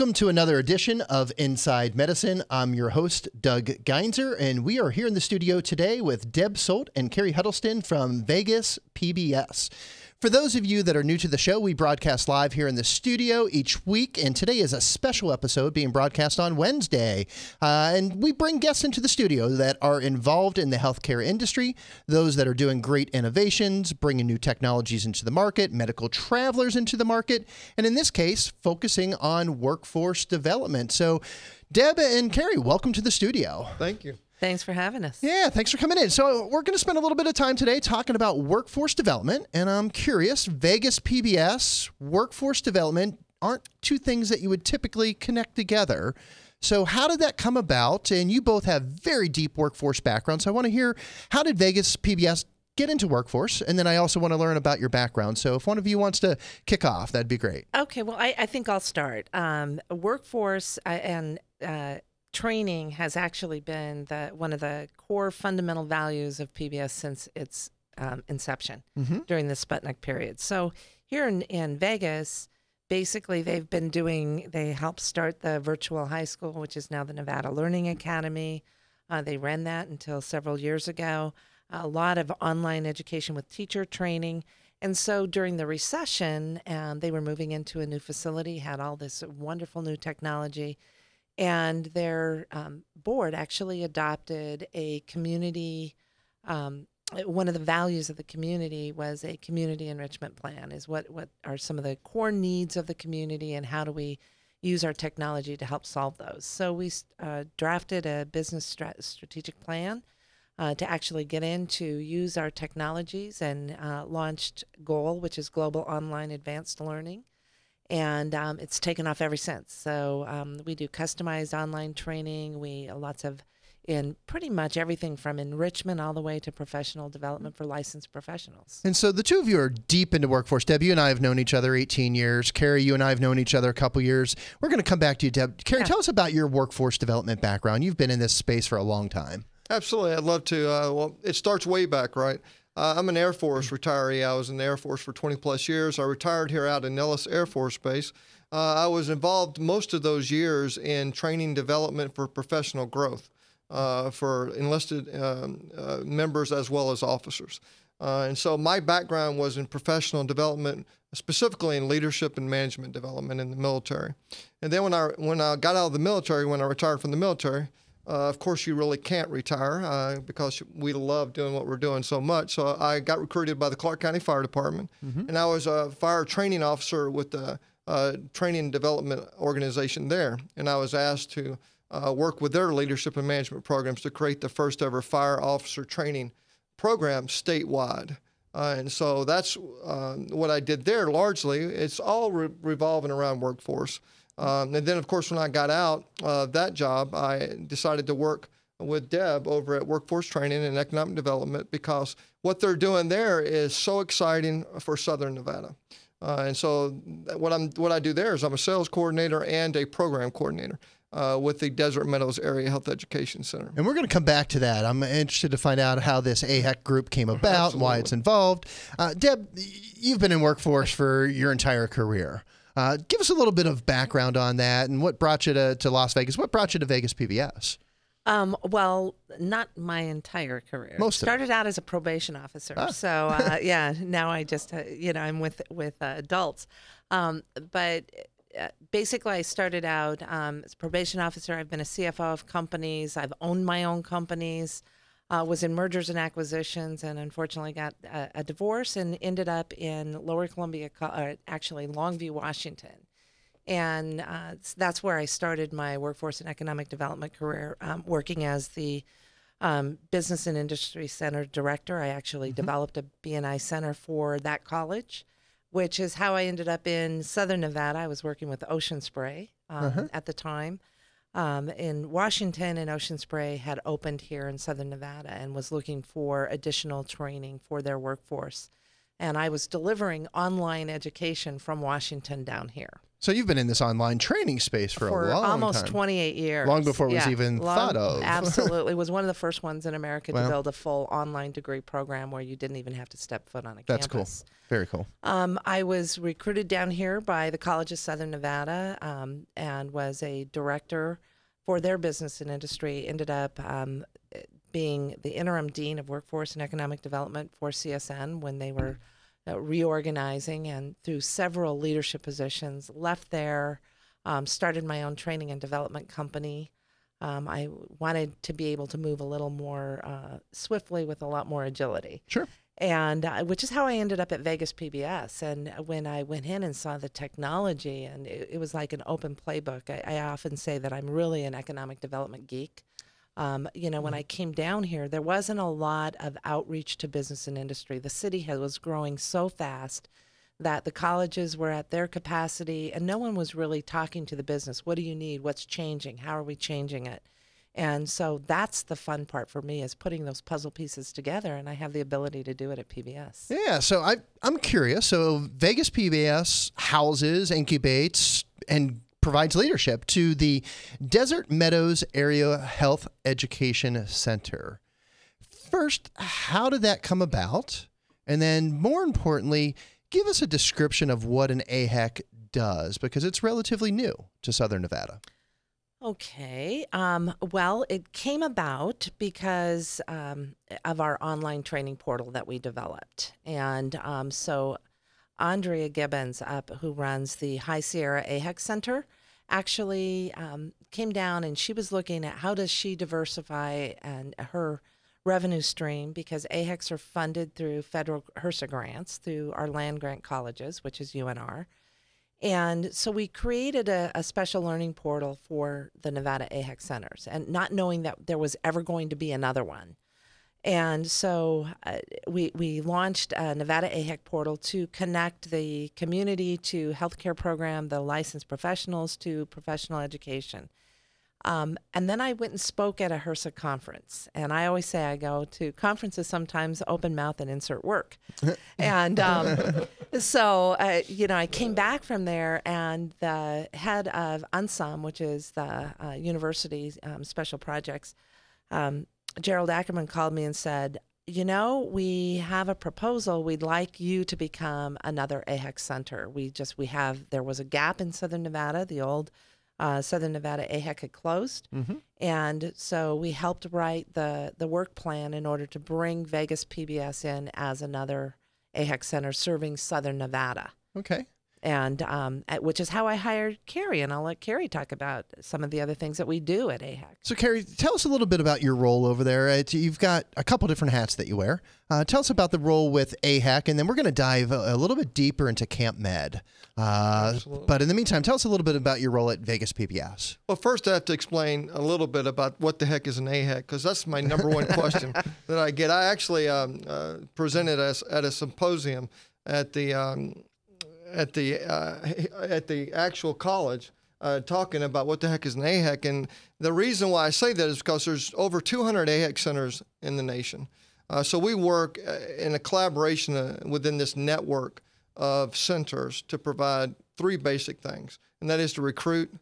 Welcome to another edition of Inside Medicine. I'm your host, Doug Geinzer, and we are here in the studio today with Deb Solt and Carrie Huddleston from Vegas PBS. For those of you that are new to the show, we broadcast live here in the studio each week, and today is a special episode being broadcast on Wednesday. Uh, and we bring guests into the studio that are involved in the healthcare industry, those that are doing great innovations, bringing new technologies into the market, medical travelers into the market, and in this case, focusing on workforce development. So, Deb and Carrie, welcome to the studio. Thank you. Thanks for having us. Yeah, thanks for coming in. So, we're going to spend a little bit of time today talking about workforce development. And I'm curious Vegas PBS, workforce development aren't two things that you would typically connect together. So, how did that come about? And you both have very deep workforce backgrounds. So, I want to hear how did Vegas PBS get into workforce? And then I also want to learn about your background. So, if one of you wants to kick off, that'd be great. Okay, well, I, I think I'll start. Um, workforce and uh, training has actually been the one of the core fundamental values of PBS since its um, inception Mhm. during the Sputnik period. So here in, in Vegas, basically they've been doing. They helped start the virtual high school, which is now the Nevada Learning Academy. Uh, they ran that until several years ago. A lot of online education with teacher training. And so during the recession, um, they were moving into a new facility, had all this wonderful new technology and their um, board actually adopted a community um, one of the values of the community was a community enrichment plan is what what are some of the core needs of the community and how do we use our technology to help solve those. So we uh, drafted a business strat- strategic plan uh, to actually get in to use our technologies and uh, launched goal which is global online advanced learning and um, it's taken off ever since. So um, we do customized online training. We uh, lots of in pretty much everything from enrichment all the way to professional development for licensed professionals. And so the two of you are deep into workforce. Deb, you and I have known each other 18 years. Carrie, you and I have known each other a couple years. We're going to come back to you, Deb. Carrie, Yeah. tell us about your workforce development background. You've been in this space for a long time. Absolutely. I'd love to. Uh, well, it starts way back, right? Uh, I'm an Air Force retiree. I was in the Air Force for 20 plus years. I retired here out in Nellis Air Force Base. Uh, I was involved most of those years in training development for professional growth uh, for enlisted um, uh, members as well as officers. Uh, and so my background was in professional development, specifically in leadership and management development in the military. And then when I when I got out of the military, when I retired from the military, uh, of course you really can't retire uh, because we love doing what we're doing so much. So I got recruited by the Clark County Fire Department, and I was a fire training officer with the uh, training and development organization there, and I was asked to uh, work with their leadership and management programs to create the first ever fire officer training program statewide. Uh, and so that's um, what I did there largely. It's all re- revolving around workforce. Um, and then, of course, when I got out of that job, I decided to work with Deb over at Workforce Training and Economic Development because what they're doing there is so exciting for Southern Nevada. Uh, and so what I'm what I do there is I'm a sales coordinator and a program coordinator uh, with the Desert Meadows Area Health Education Center. And we're going to come back to that. I'm interested to find out how this AHEC group came about, why it's involved. Uh, Deb, you've been in workforce for your entire career. Uh, give us a little bit of background on that and what brought you to, to Las Vegas. What brought you to Vegas PBS? Um, well, not my entire career. Most of it. started out as a probation officer. Ah. So uh, yeah, now I just uh, you know I'm with with uh, adults. Um, but uh, basically, I started out um, as a probation officer. I've been a CFO of companies. I've owned my own companies. Uh, was in mergers and acquisitions, and unfortunately got a, a divorce and ended up in Lower Columbia, uh, actually Longview, Washington and uh, that's where I started my workforce and economic development career, um, working as the um, business and industry center director. I actually developed a BNI center for that college, which is how I ended up in Southern Nevada. I was working with Ocean Spray um, at the time. Um, in Washington and Ocean Spray had opened here in Southern Nevada and was looking for additional training for their workforce. And I was delivering online education from Washington down here So you've been in this online training space for, for a long time. almost time. 28 years. Long before it was Yeah, even long- thought of. absolutely. Was one of the first ones in America Wow. to build a full online degree program where you didn't even have to step foot on a That's cool. Very cool. Um, I was recruited down here by the College of Southern Nevada um, and was a director for their business and industry. Ended up um, being the interim dean of workforce and economic development for CSN when they were uh, reorganizing, and through several leadership positions, left there, um, started my own training and development company. Um, I wanted to be able to move a little more uh, swiftly with a lot more agility Sure. and uh, which is how I ended up at Vegas PBS. And when I went in and saw the technology, and it, it was like an open playbook. I, I often say that I'm really an economic development geek. Um, you know, when I came down here, there wasn't a lot of outreach to business and industry. The city had, was growing so fast that the colleges were at their capacity, and no one was really talking to the business. What do you need? What's changing? How are we changing it? And so that's the fun part for me is putting those puzzle pieces together, and I have the ability to do it at PBS. Yeah, so I, I'm curious. So Vegas PBS houses, incubates, and provides leadership to the Desert Meadows Area Health Education Center. First, how did that come about? And then, more importantly, give us a description of what an AHEC does because it's relatively new to Southern Nevada. Okay. Um, well, it came about because um, of our online training portal that we developed. And um, so Andrea Gibbons, up, who runs the High Sierra AHEC Center, actually um, came down and she was looking at how does she diversify and her revenue stream because AHECs are funded through federal HRSA grants through our land grant colleges, which is UNR. And so we created a, a special learning portal for the Nevada AHEC centers, and not knowing that there was ever going to be another one. And so uh, we, we launched a Nevada AHEC portal to connect the community to healthcare program, the licensed professionals to professional education. Um, and then I went and spoke at a HRSA conference. And I always say I go to conferences sometimes open mouth and insert work. and um, so, uh, you know, I came back from there, and the head of UNSOM, which is the uh, university's um, special projects, um, Gerald Ackerman called me and said, you know, we have a proposal. We'd like you to become another AHEC center. We just, we have, there was a gap in Southern Nevada. The old uh, Southern Nevada AHEC had closed. And so we helped write the, the work plan in order to bring Vegas PBS in as another AHEC center serving Southern Nevada. Okay. And um, at, which is how I hired Carrie. And I'll let Carrie talk about some of the other things that we do at AHEC. So, Carrie, tell us a little bit about your role over there. It's, you've got a couple different hats that you wear. Uh, tell us about the role with AHEC, and then we're going to dive a, a little bit deeper into Camp Med. Uh, Absolutely. but in the meantime, tell us a little bit about your role at Vegas PBS. Well, first I have to explain a little bit about what the heck is an AHEC because that's my number one question that I get. I actually um, uh, presented as, at a symposium at the um, at the uh, at the actual college. Uh, talking about what the heck is an AHEC, and the reason why I say that is because there's over 200 AHEC centers in the nation. Uh, so we work uh, in a collaboration uh, within this network of centers to provide three basic things, and that is to recruit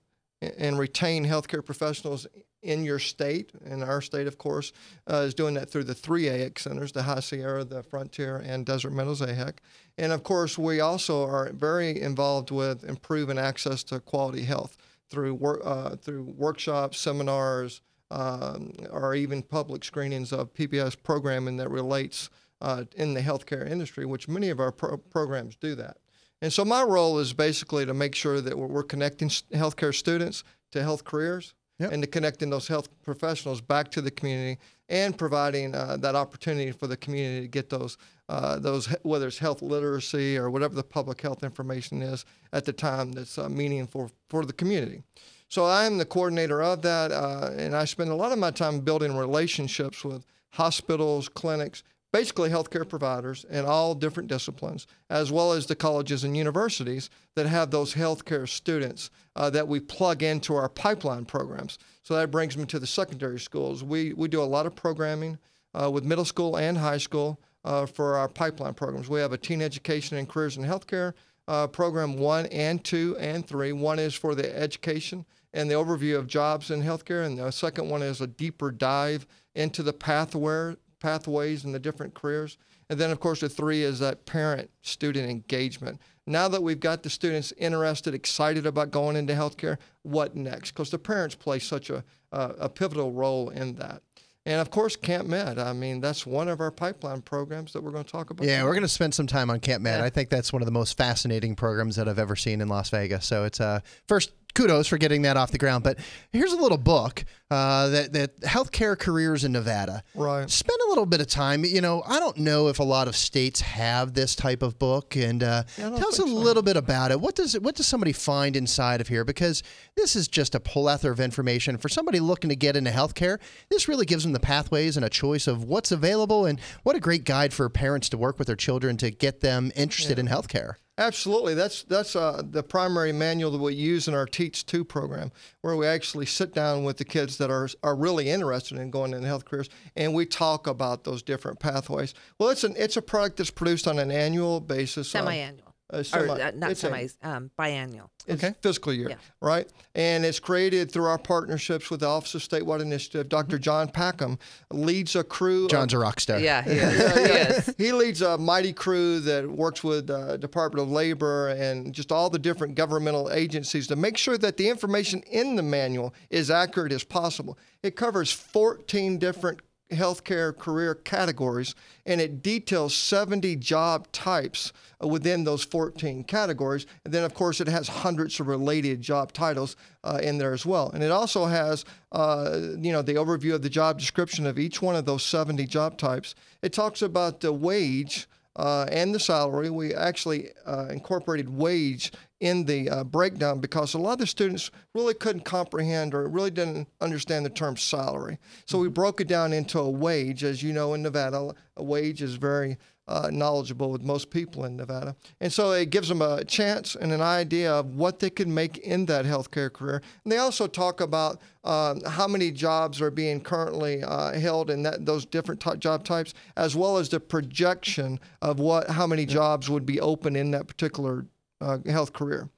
and- and retain healthcare professionals in your state. And our state, of course, uh, is doing that through the three AHEC centers, the High Sierra, the Frontier, and Desert Meadows AHEC. And of course, we also are very involved with improving access to quality health through work, uh, through workshops, seminars, um, or even public screenings of PBS programming that relates uh, in the healthcare industry, which many of our pro- programs do that. And so my role is basically to make sure that we're, we're connecting healthcare students to health careers Yep. and to connecting those health professionals back to the community and providing uh, that opportunity for the community to get those uh, those whether it's health literacy or whatever the public health information is at the time that's uh, meaningful for the community. So I am the coordinator of that, uh, and I spend a lot of my time building relationships with hospitals, clinics, basically healthcare providers in all different disciplines, as well as the colleges and universities that have those healthcare students uh, that we plug into our pipeline programs. So that brings me to the secondary schools. We, we do a lot of programming uh, with middle school and high school uh, for our pipeline programs. We have a teen education and careers in healthcare uh, program one and two and three. One is for the education and the overview of jobs in healthcare, and the second one is a deeper dive into the pathway, pathways and the different careers. And then, of course, the three is that parent student engagement. Now that we've got the students interested, excited about going into healthcare, what next? Because the parents play such a, a, a pivotal role in that. And of course, Camp Med. I mean, that's one of our pipeline programs that we're going to talk about. Yeah, we're going to spend some time on Camp Med. Yeah. I think that's one of the most fascinating programs that I've ever seen in Las Vegas. So it's uh, first kudos for getting that off the ground. But here's a little book uh, that that healthcare careers in Nevada. Right. Spend a little bit of time. You know, I don't know if a lot of states have this type of book, and uh, yeah, tell us a so. little bit about it. What does what does somebody find inside of here? Because this is just a plethora of information for somebody looking to get into healthcare. This really gives them the pathways and a choice of what's available, and what a great guide for parents to work with their children to get them interested yeah. in healthcare. Absolutely. That's that's uh, the primary manual that we use in our Teach 2 program, where we actually sit down with the kids that are, are really interested in going into health careers, and we talk about those different pathways. Well, it's an it's a product that's produced on an annual basis. Uh, Semi-annual. Uh, semi, or, uh, not semi, a, um, biannual. It's okay. fiscal year, yeah. right? And it's created through our partnerships with the Office of Statewide Initiative. Dr. Mm-hmm. John Packham leads a crew. John's of, a rock star. Yeah, he is. yeah, yeah. he, he leads a mighty crew that works with uh, Department of Labor and just all the different governmental agencies to make sure that the information in the manual is accurate as possible. It covers 14 different healthcare career categories, and it details 70 job types within those 14 categories. And then, of course, it has hundreds of related job titles uh, in there as well. And it also has, uh, you know, the overview of the job description of each one of those 70 job types. It talks about the wage. Uh, and the salary. We actually uh, incorporated wage in the uh, breakdown because a lot of the students really couldn't comprehend or really didn't understand the term salary. So we mm-hmm. broke it down into a wage. As you know, in Nevada, a wage is very uh, knowledgeable with most people in Nevada. And so it gives them a chance and an idea of what they could make in that healthcare career. And they also talk about uh, how many jobs are being currently uh, held in that, those different t- job types, as well as the projection of what how many jobs would be open in that particular uh, health career.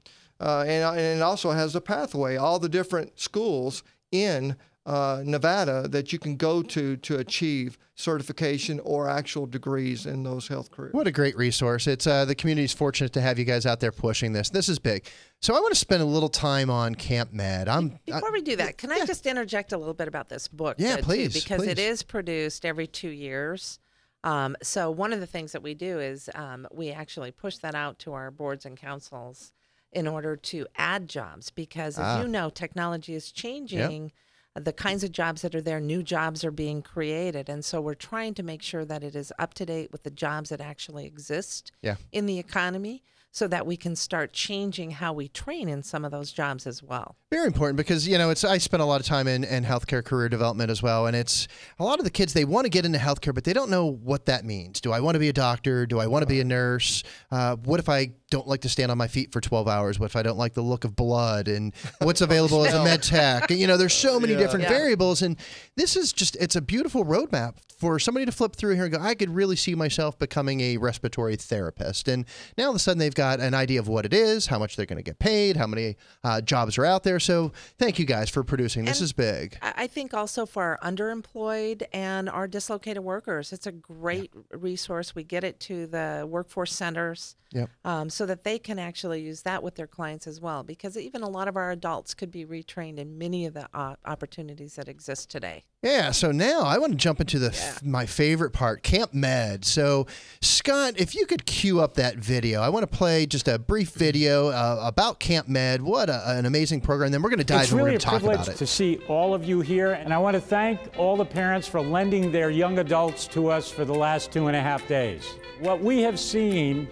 Uh, and, and it also has a pathway, all the different schools in uh, Nevada that you can go to to achieve certification or actual degrees in those health careers. What a great resource! It's uh, the community's fortunate to have you guys out there pushing this. This is big. So I want to spend a little time on Camp Med. I'm before I, we do that. Can yeah. I just interject a little bit about this book? Yeah, please. Too, because please. it is produced every two years. Um, so one of the things that we do is um, we actually push that out to our boards and councils in order to add jobs because as ah. you know technology is changing yep. the kinds of jobs that are there new jobs are being created and so we're trying to make sure that it is up to date with the jobs that actually exist yeah. in the economy so that we can start changing how we train in some of those jobs as well. Very important because you know it's I spent a lot of time in, in healthcare career development as well, and it's a lot of the kids they want to get into healthcare, but they don't know what that means. Do I want to be a doctor? Do I want to be a nurse? Uh, what if I don't like to stand on my feet for 12 hours? What if I don't like the look of blood? And what's available as a med tech? You know, there's so many yeah. different yeah. variables, and this is just it's a beautiful roadmap for somebody to flip through here and go, I could really see myself becoming a respiratory therapist. And now all of a sudden they've got an idea of what it is, how much they're going to get paid, how many uh, jobs are out there. So thank you guys for producing. This and is big. I think also for our underemployed and our dislocated workers, it's a great yeah. resource. We get it to the workforce centers yep. um, so that they can actually use that with their clients as well. Because even a lot of our adults could be retrained in many of the uh, opportunities that exist today. Yeah. So now I want to jump into the yeah. my favorite part, Camp Med. So Scott, if you could cue up that video, I want to play just a brief video uh, about Camp Med. What a, an amazing program! Then we're going to dive. It's really a privilege to see all of you here, and I want to thank all the parents for lending their young adults to us for the last two and a half days. What we have seen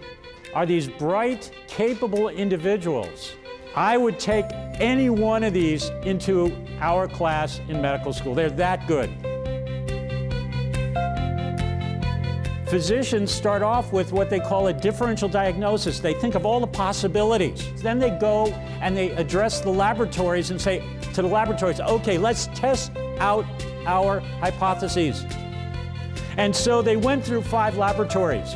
are these bright, capable individuals. I would take any one of these into our class in medical school. They're that good. Physicians start off with what they call a differential diagnosis. They think of all the possibilities. Then they go and they address the laboratories and say to the laboratories, okay, let's test out our hypotheses. And so they went through five laboratories.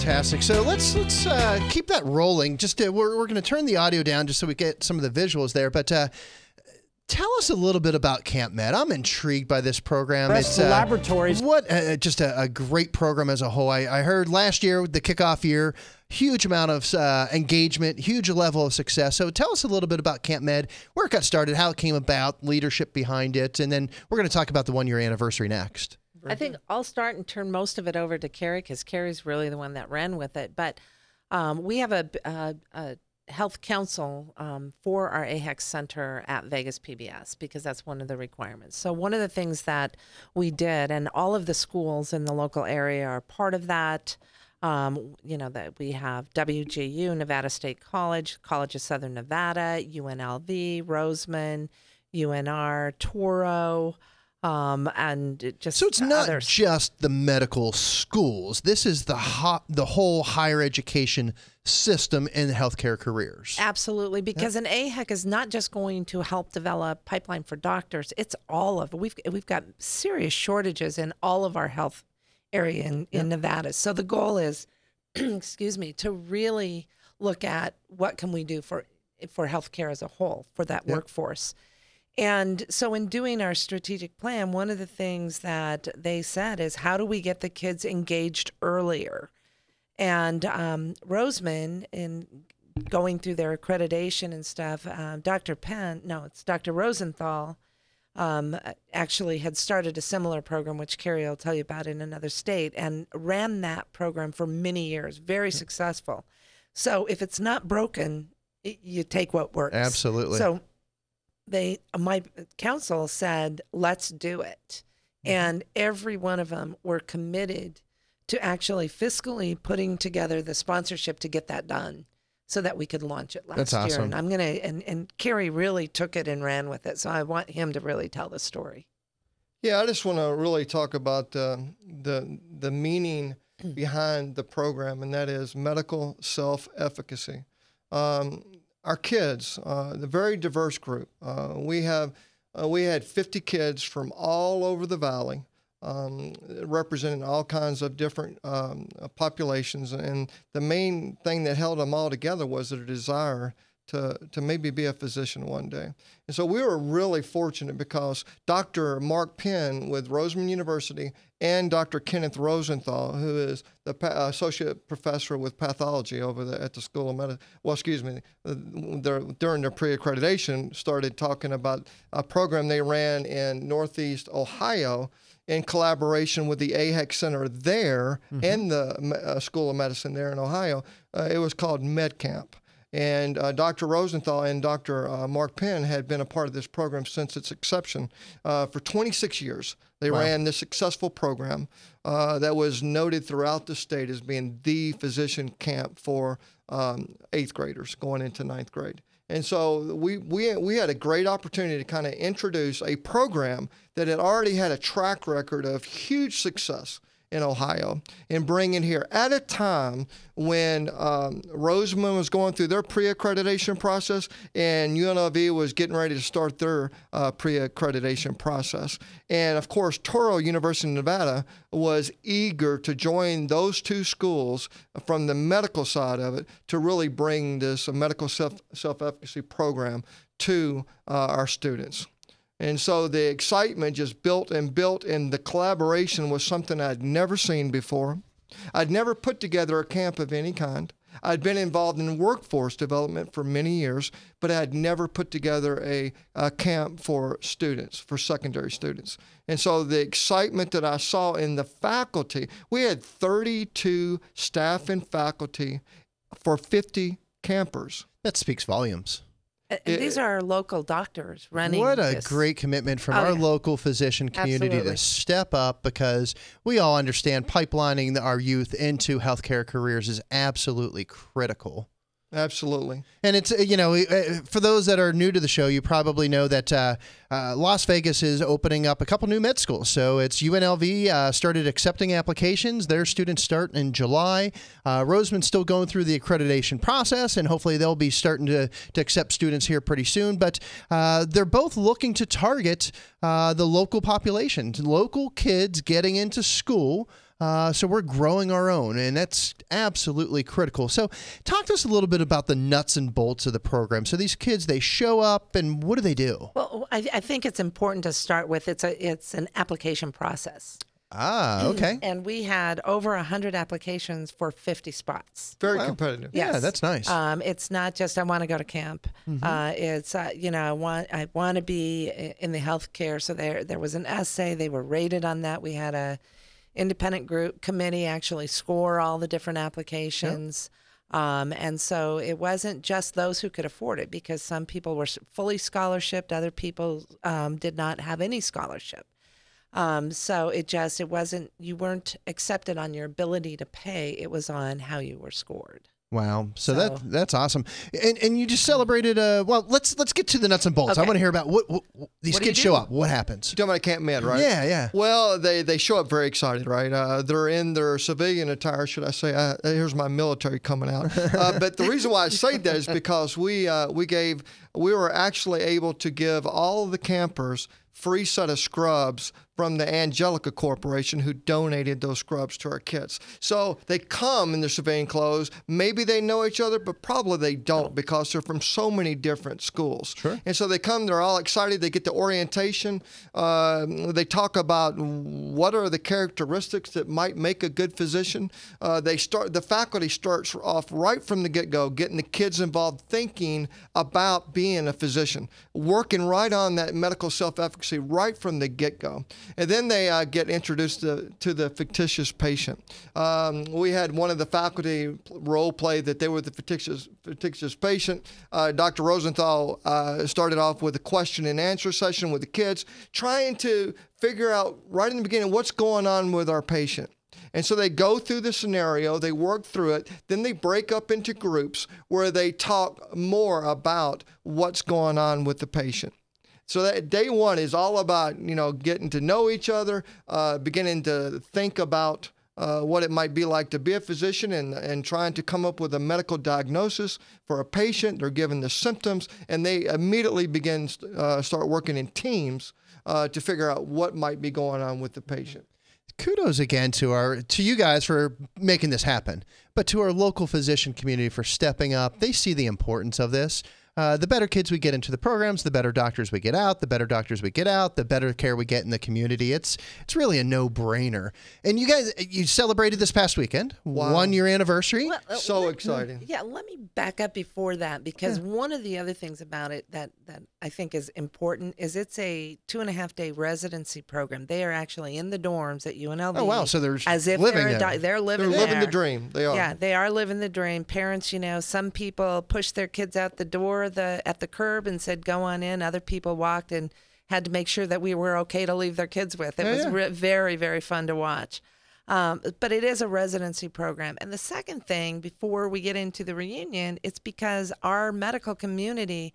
Fantastic. So let's let's uh, keep that rolling. Just uh, we're we're going to turn the audio down just so we get some of the visuals there. But uh, tell us a little bit about Camp Med. I'm intrigued by this program. Rest the laboratories. What uh, just a, a, great program as a whole. I, I heard last year the kickoff year, huge amount of uh, engagement, huge level of success. So tell us a little bit about Camp Med, where it got started, how it came about, leadership behind it, and then we're going to talk about the one year anniversary next. I think I'll start and turn most of it over to Carrie because Carrie's really the one that ran with it. But um, we have a, a, a health council um, for our AHEC center at Vegas PBS because that's one of the requirements. So, one of the things that we did, and all of the schools in the local area are part of that. Um, you know, that we have WGU, Nevada State College, College of Southern Nevada, UNLV, Roseman, UNR, Touro um, and just so it's not others. just the medical schools. This is the ho- the whole higher education system in healthcare careers. Absolutely, because an AHEC is not just going to help develop pipeline for doctors. It's all of it. We've we've got serious shortages in all of our health area in, in Nevada. So the goal is, excuse me, to really look at what can we do for for healthcare as a whole for that workforce. And so, in doing our strategic plan, one of the things that they said is how do we get the kids engaged earlier? And um, Roseman, in going through their accreditation and stuff, uh, Dr. Penn, no, it's Dr. Rosenthal, um, actually had started a similar program, which Carrie will tell you about in another state, and ran that program for many years, very successful. So, if it's not broken, you take what works. Absolutely. So, they my council said let's do it. Mm-hmm. and every one of them were committed to actually fiscally putting together the sponsorship to get that done so that we could launch it last That's year. awesome. and i'm gonna and, and kerry really took it and ran with it so i want him to really tell the story. Yeah i just want to really talk about uh, the the meaning behind the program and that is medical self-efficacy. Um, our kids, uh, the very diverse group. Uh, we have uh, we had 50 kids from all over the valley, um, representing all kinds of different um, populations. And the main thing that held them all together was their desire to, to maybe be a physician one day. And so we were really fortunate because Dr. Mark Penn with Roseman University and Dr. Kenneth Rosenthal, who is the pa- associate professor with pathology over the, at the School of Medicine, well, excuse me, during their pre accreditation, started talking about a program they ran in Northeast Ohio in collaboration with the AHEC Center there mm-hmm. and the uh, School of Medicine there in Ohio. Uh, it was called MedCamp. And uh, Dr. Rosenthal and Dr. Uh, Mark Penn had been a part of this program since its inception uh, for 26 years. They wow. ran this successful program uh, that was noted throughout the state as being the physician camp for um, eighth graders going into ninth grade. And so we, we, we had a great opportunity to kind of introduce a program that had already had a track record of huge success in Ohio and bring it here at a time when um, Roseman was going through their pre accreditation process and UNLV was getting ready to start their uh, pre accreditation process. And of course, Touro University of Nevada was eager to join those two schools from the medical side of it to really bring this medical self efficacy program to uh, our students. And so the excitement just built and built, and the collaboration was something I'd never seen before. I'd never put together a camp of any kind. I'd been involved in workforce development for many years, but I had never put together a, a, camp for students, for secondary students. And so the excitement that I saw in the faculty, we had 32 staff and faculty for 50 campers. That speaks volumes. And these uh, are our local doctors running. What a this. great commitment from oh, our yeah. local physician community Absolutely. to step up because we all understand pipelining our youth into healthcare careers is absolutely critical. Absolutely. And it's, you know, uh, for those that are new to the show, you probably know that uh, uh, Las Vegas is opening up a couple new med schools. So it's UNLV uh, started accepting applications. Their students start in July. Uh, Roseman's still going through the accreditation process, and hopefully they'll be starting to, to accept students here pretty soon. But uh, they're both looking to target uh, the local population, local kids getting into school. Uh, so we're growing our own, and that's absolutely critical. So, talk to us a little bit about the nuts and bolts of the program. So these kids, they show up, and what do they do? Well, I, I think it's important to start with it's a it's an application process, Ah, okay. and we had over hundred applications for fifty spots. Very Wow. competitive. Yeah, that's nice. Um, it's not just I want to go to camp. Uh, it's uh, you know I want I want to be in the healthcare. So there there was an essay. They were rated on that. We had a independent group committee actually score all the different applications. Um, and so it wasn't just those who could afford it because some people were fully scholarshiped, other people um, did not have any scholarship. Um, so it just it wasn't you weren't accepted on your ability to pay. It was on how you were scored. Wow. So, So- that that's awesome. And and you just celebrated uh well, let's let's get to the nuts and bolts. I want to hear about what, what, what- these What kids show up. What happens? You're talking about Camp Med, right? Yeah, yeah. Well, they, they show up very excited, right? Uh, they're in their civilian attire, should I say? Uh, here's my military coming out. Uh, but the reason why I say that is because we uh, we gave we were actually able to give all of the campers free set of scrubs from the Angelica Corporation who donated those scrubs to our kids. So they come in their civilian clothes. Maybe they know each other, but probably they don't because they're from so many different schools. Sure. And so they come, they're all excited. They get the orientation. Uh, they talk about what are the characteristics that might make a good physician. Uh, they start. The faculty starts off right from the get-go, getting the kids involved, thinking about being a physician, working right on that medical self-efficacy right from the get-go. And then they uh, get introduced to, to the fictitious patient. Um, we had one of the faculty role play that they were the fictitious, fictitious patient. Uh, Dr. Rosenthal uh, started off with a question and answer session with the kids, trying to figure out right in the beginning what's going on with our patient. And so they go through the scenario, they work through it, then they break up into groups where they talk more about what's going on with the patient. So that day one is all about you know getting to know each other, uh, beginning to think about uh, what it might be like to be a physician, and and trying to come up with a medical diagnosis for a patient. They're given the symptoms, and they immediately begin uh, start working in teams uh, to figure out what might be going on with the patient. Kudos again to our to you guys for making this happen, but to our local physician community for stepping up. They see the importance of this. Uh, the better kids we get into the programs, the better doctors we get out. The better doctors we get out, the better care we get in the community. It's it's really a no brainer. And you guys, you celebrated this past weekend, Wow. one year anniversary. Well, uh, So let- exciting. Yeah, let me back up before that because one of the other things about it that that I think is important is it's a two and a half day residency program. They are actually in the dorms at UNLV. Oh, wow. So they're as if living they're a there. doc- they're living They're living the dream. They are. Yeah, they are living the dream. Parents, you know, some people push their kids out the door the at the curb and said, "Go on in." Other people walked and had to make sure that we were okay to leave their kids with. It Yeah, was yeah. re- very, very fun to watch. Um, but it is a residency program. And the second thing, before we get into the reunion, it's because our medical community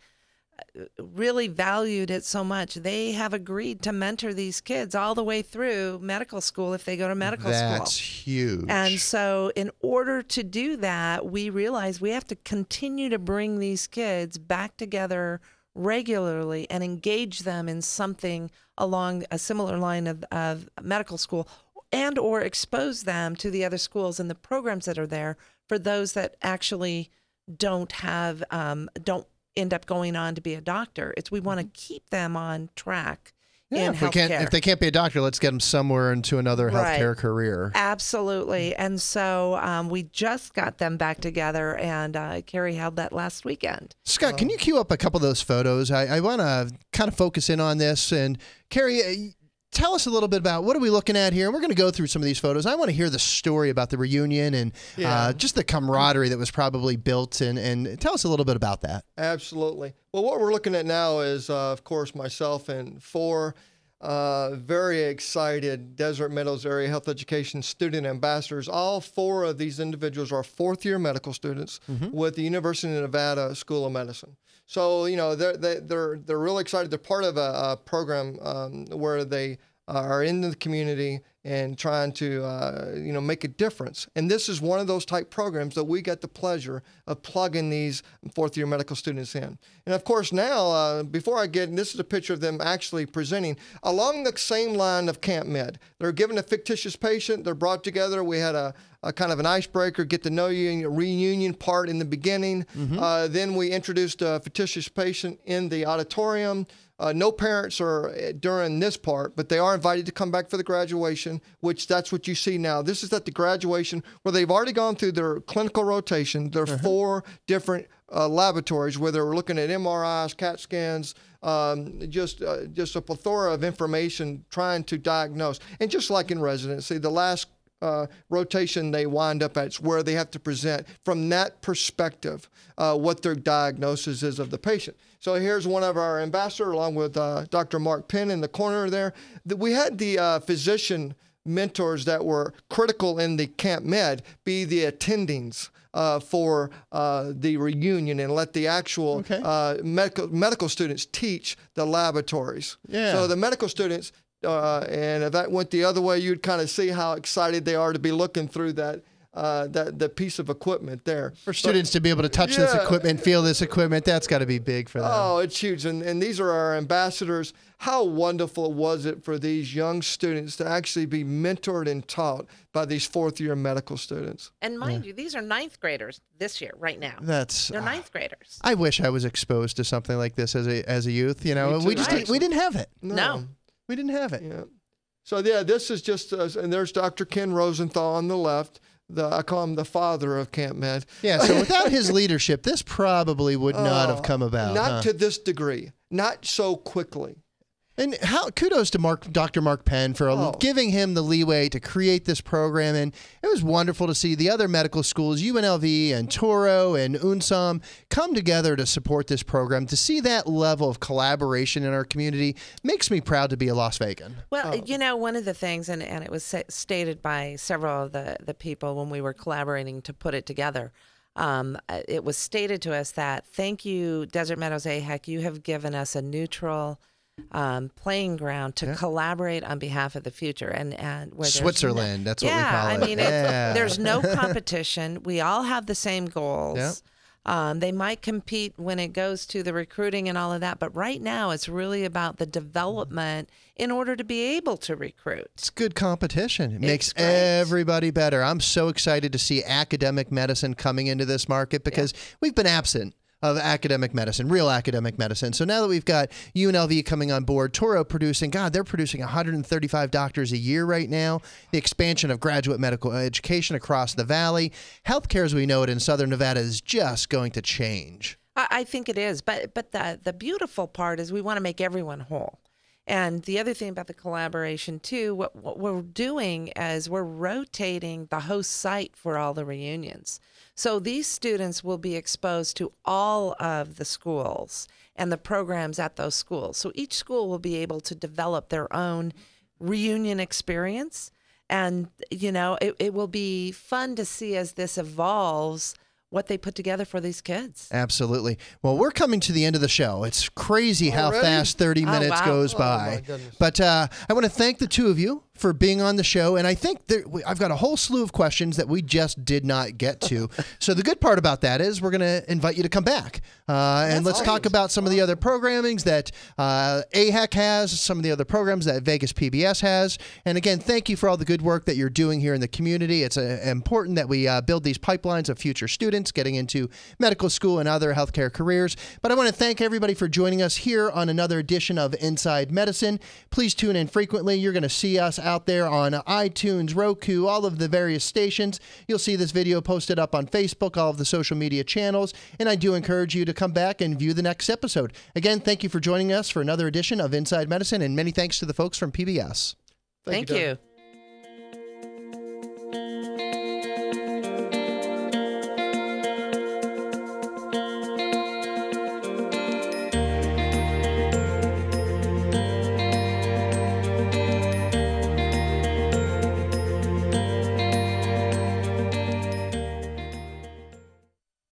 really valued it so much. They have agreed to mentor these kids all the way through medical school if they go to medical school. That's huge. And so, in order to do that, we realize we have to continue to bring these kids back together regularly and engage them in something along a similar line of, of medical school and or expose them to the other schools and the programs that are there for those that actually don't have um, don't end up going on to be a doctor it's we want to keep them on track Mm-hmm. yeah, if, we can't, if they can't be a doctor, let's get them somewhere into another Right. healthcare career. Absolutely. And so um, we just got them back together, and uh, Carrie held that last weekend. Scott, can you cue up a couple of those photos? I, I want to kind of focus in on this. And Carrie, uh, tell us a little bit about what are we looking at here? And we're going to go through some of these photos. I want to hear the story about the reunion and Yeah. uh, just the camaraderie that was probably built. And, and tell us a little bit about that. Absolutely. Well, what we're looking at now is, uh, of course, myself and four uh, very excited Desert Meadows Area Health Education student ambassadors. All four of these individuals are fourth year medical students with the University of Nevada School of Medicine. So you know they're they, they're they're really excited. They're part of a, a program um, where they are in the community and trying to uh, you know make a difference. And this is one of those type programs that we get the pleasure of plugging these fourth year medical students in. And of course now, uh, before I get, this is a picture of them actually presenting along the same line of Camp Med. They're given a fictitious patient. They're brought together. We had a, a kind of an icebreaker, get to know you, reunion part in the beginning. Uh, then we introduced a fictitious patient in the auditorium. Uh, no parents are uh, during this part, but they are invited to come back for the graduation, which that's what you see now. This is at the graduation where they've already gone through their clinical rotation. There are four different uh, laboratories where they're looking at MRIs, CAT scans, um, just uh, just a plethora of information trying to diagnose. And just like in residency, the last uh, rotation they wind up at. It's where they have to present from that perspective uh, what their diagnosis is of the patient. So here's one of our ambassador, along with uh, Dr. Mark Penn in the corner there. We had the uh, physician mentors that were critical in the Camp Med be the attendings. Uh, for uh, the reunion and let the actual Okay. uh, medical medical students teach the laboratories. Yeah. So the medical students, uh, and if that went the other way, you'd kind of see how excited they are to be looking through that uh, that the piece of equipment there. For students to be able to touch this equipment, feel this equipment, that's got to be big for them. Oh, it's huge. And, and these are our ambassadors. How wonderful was it for these young students to actually be mentored and taught by these fourth year medical students? And mind you, these are ninth graders this year, right now. That's. They're ninth graders. I wish I was exposed to something like this as a as a youth. You know, Me we just Right. didn't, we didn't have it. No. We didn't have it. Yeah. So yeah, this is just, uh, and there's Dr. Ken Rosenthal on the left. The I call him the father of Camp Med. Yeah. So without his leadership, this probably would not have uh, come about. Not huh? to this degree, not so quickly. And how kudos to Mark, Dr. Mark Penn for Oh. giving him the leeway to create this program, and it was wonderful to see the other medical schools, UNLV and Touro and UNSOM, come together to support this program. To see that level of collaboration in our community makes me proud to be a Las Vegan. Well, you know, one of the things, and, and it was stated by several of the, the people when we were collaborating to put it together. Um, uh, it was stated to us that thank you, Desert Meadows AHEC, you have given us a neutral um, playing ground to collaborate on behalf of the future. And, and where there's no- Switzerland, that's what we yeah, call it. I mean, it's, Yeah. there's no competition. we all have the same goals. Yep. Um, they might compete when it goes to the recruiting and all of that, but right now it's really about the development in order to be able to recruit. It's good competition. It makes great. everybody better. I'm so excited to see academic medicine coming into this market because we've been absent of academic medicine, real academic medicine. So now that we've got UNLV coming on board, Touro producing, God, they're producing 135 doctors a year right now. The expansion of graduate medical education across the valley. Healthcare as we know it in Southern Nevada is just going to change. I, think it is, but but the the beautiful part is we want to make everyone whole. And the other thing about the collaboration too, what, what we're doing is we're rotating the host site for all the reunions. So these students will be exposed to all of the schools and the programs at those schools. So each school will be able to develop their own reunion experience. And, you know, it, it will be fun to see as this evolves what they put together for these kids. Absolutely. Well, we're coming to the end of the show. It's crazy how fast 30 Oh, minutes wow. goes Oh, by. my goodness. But uh, I want to thank the two of you for being on the show. And I think there, we- I've got a whole slew of questions that we just did not get to. so the good part about that is we're going to invite you to come back. Uh, and let's talk about some of the other programmings that uh, AHEC has, some of the other programs that Vegas PBS has. And again, thank you for all the good work that you're doing here in the community. It's uh, important that we uh, build these pipelines of future students getting into medical school and other healthcare careers. But I want to thank everybody for joining us here on another edition of Inside Medicine. Please tune in frequently. You're going to see us out there on iTunes, Roku, all of the various stations. You'll see this video posted up on Facebook, all of the social media channels. And I do encourage you to come back and view the next episode. Again, thank you for joining us for another edition of Inside Medicine, and many thanks to the folks from PBS. Thank, Doug. you.